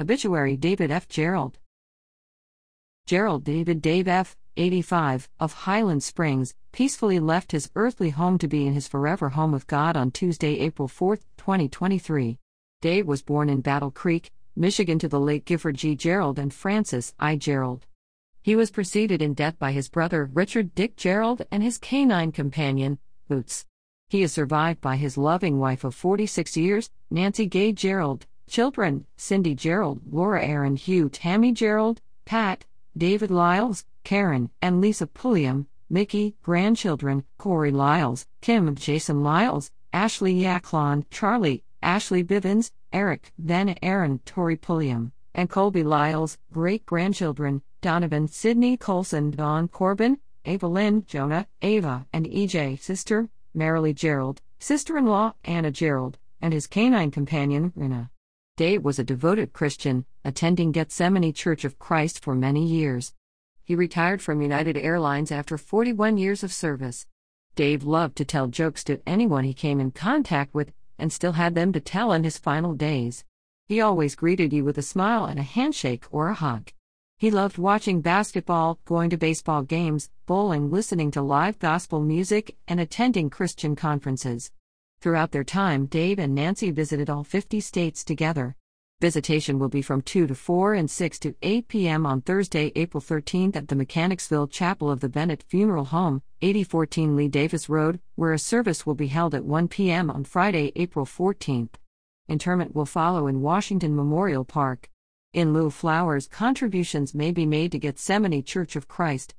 Obituary David F. Gerould. Gerould David Dave F., 85, of Highland Springs, peacefully left his earthly home to be in his forever home with God on Tuesday, April 4, 2023. Dave was born in Battle Creek, Michigan to the late Gifford G. Gerould and Frances I. Gerould. He was preceded in death by his brother Richard Dick Gerould and his canine companion, Boots. He is survived by his loving wife of 46 years, Nancy Gay Gerould, children, Cindy Gerould, Laura Aaron Hugh Tammy Gerould, Pat, David Liles, Karen, and Lisa Pulliam, Mickey, grandchildren, Cory Liles, Kim Jason Liles, Ashley Yacklon, Charlie, Ashley Bivins, Eric, Van Aaron, Tori Pulliam, and Colby Liles, great grandchildren, Donovan, Sydney Colson, Don Corbin, Evelyn, Jonah, Ava, and EJ, sister, Marilee Gerould, sister in law, Anna Gerould, and his canine companion, Rina. Dave was a devoted Christian, attending Gethsemane Church of Christ for many years. He retired from United Airlines after 41 years of service. Dave loved to tell jokes to anyone he came in contact with, and still had them to tell in his final days. He always greeted you with a smile and a handshake or a hug. He loved watching basketball, going to baseball games, bowling, listening to live gospel music, and attending Christian conferences. Throughout their time, Dave and Nancy visited all 50 states together. Visitation will be from 2 to 4 and 6 to 8 p.m. on Thursday, April 13th at the Mechanicsville Chapel of the Bennett Funeral Home, 8014 Lee Davis Road, where a service will be held at 1 p.m. on Friday, April 14th. Interment will follow in Washington Memorial Park. In lieu of flowers, contributions may be made to Gethsemane Church of Christ,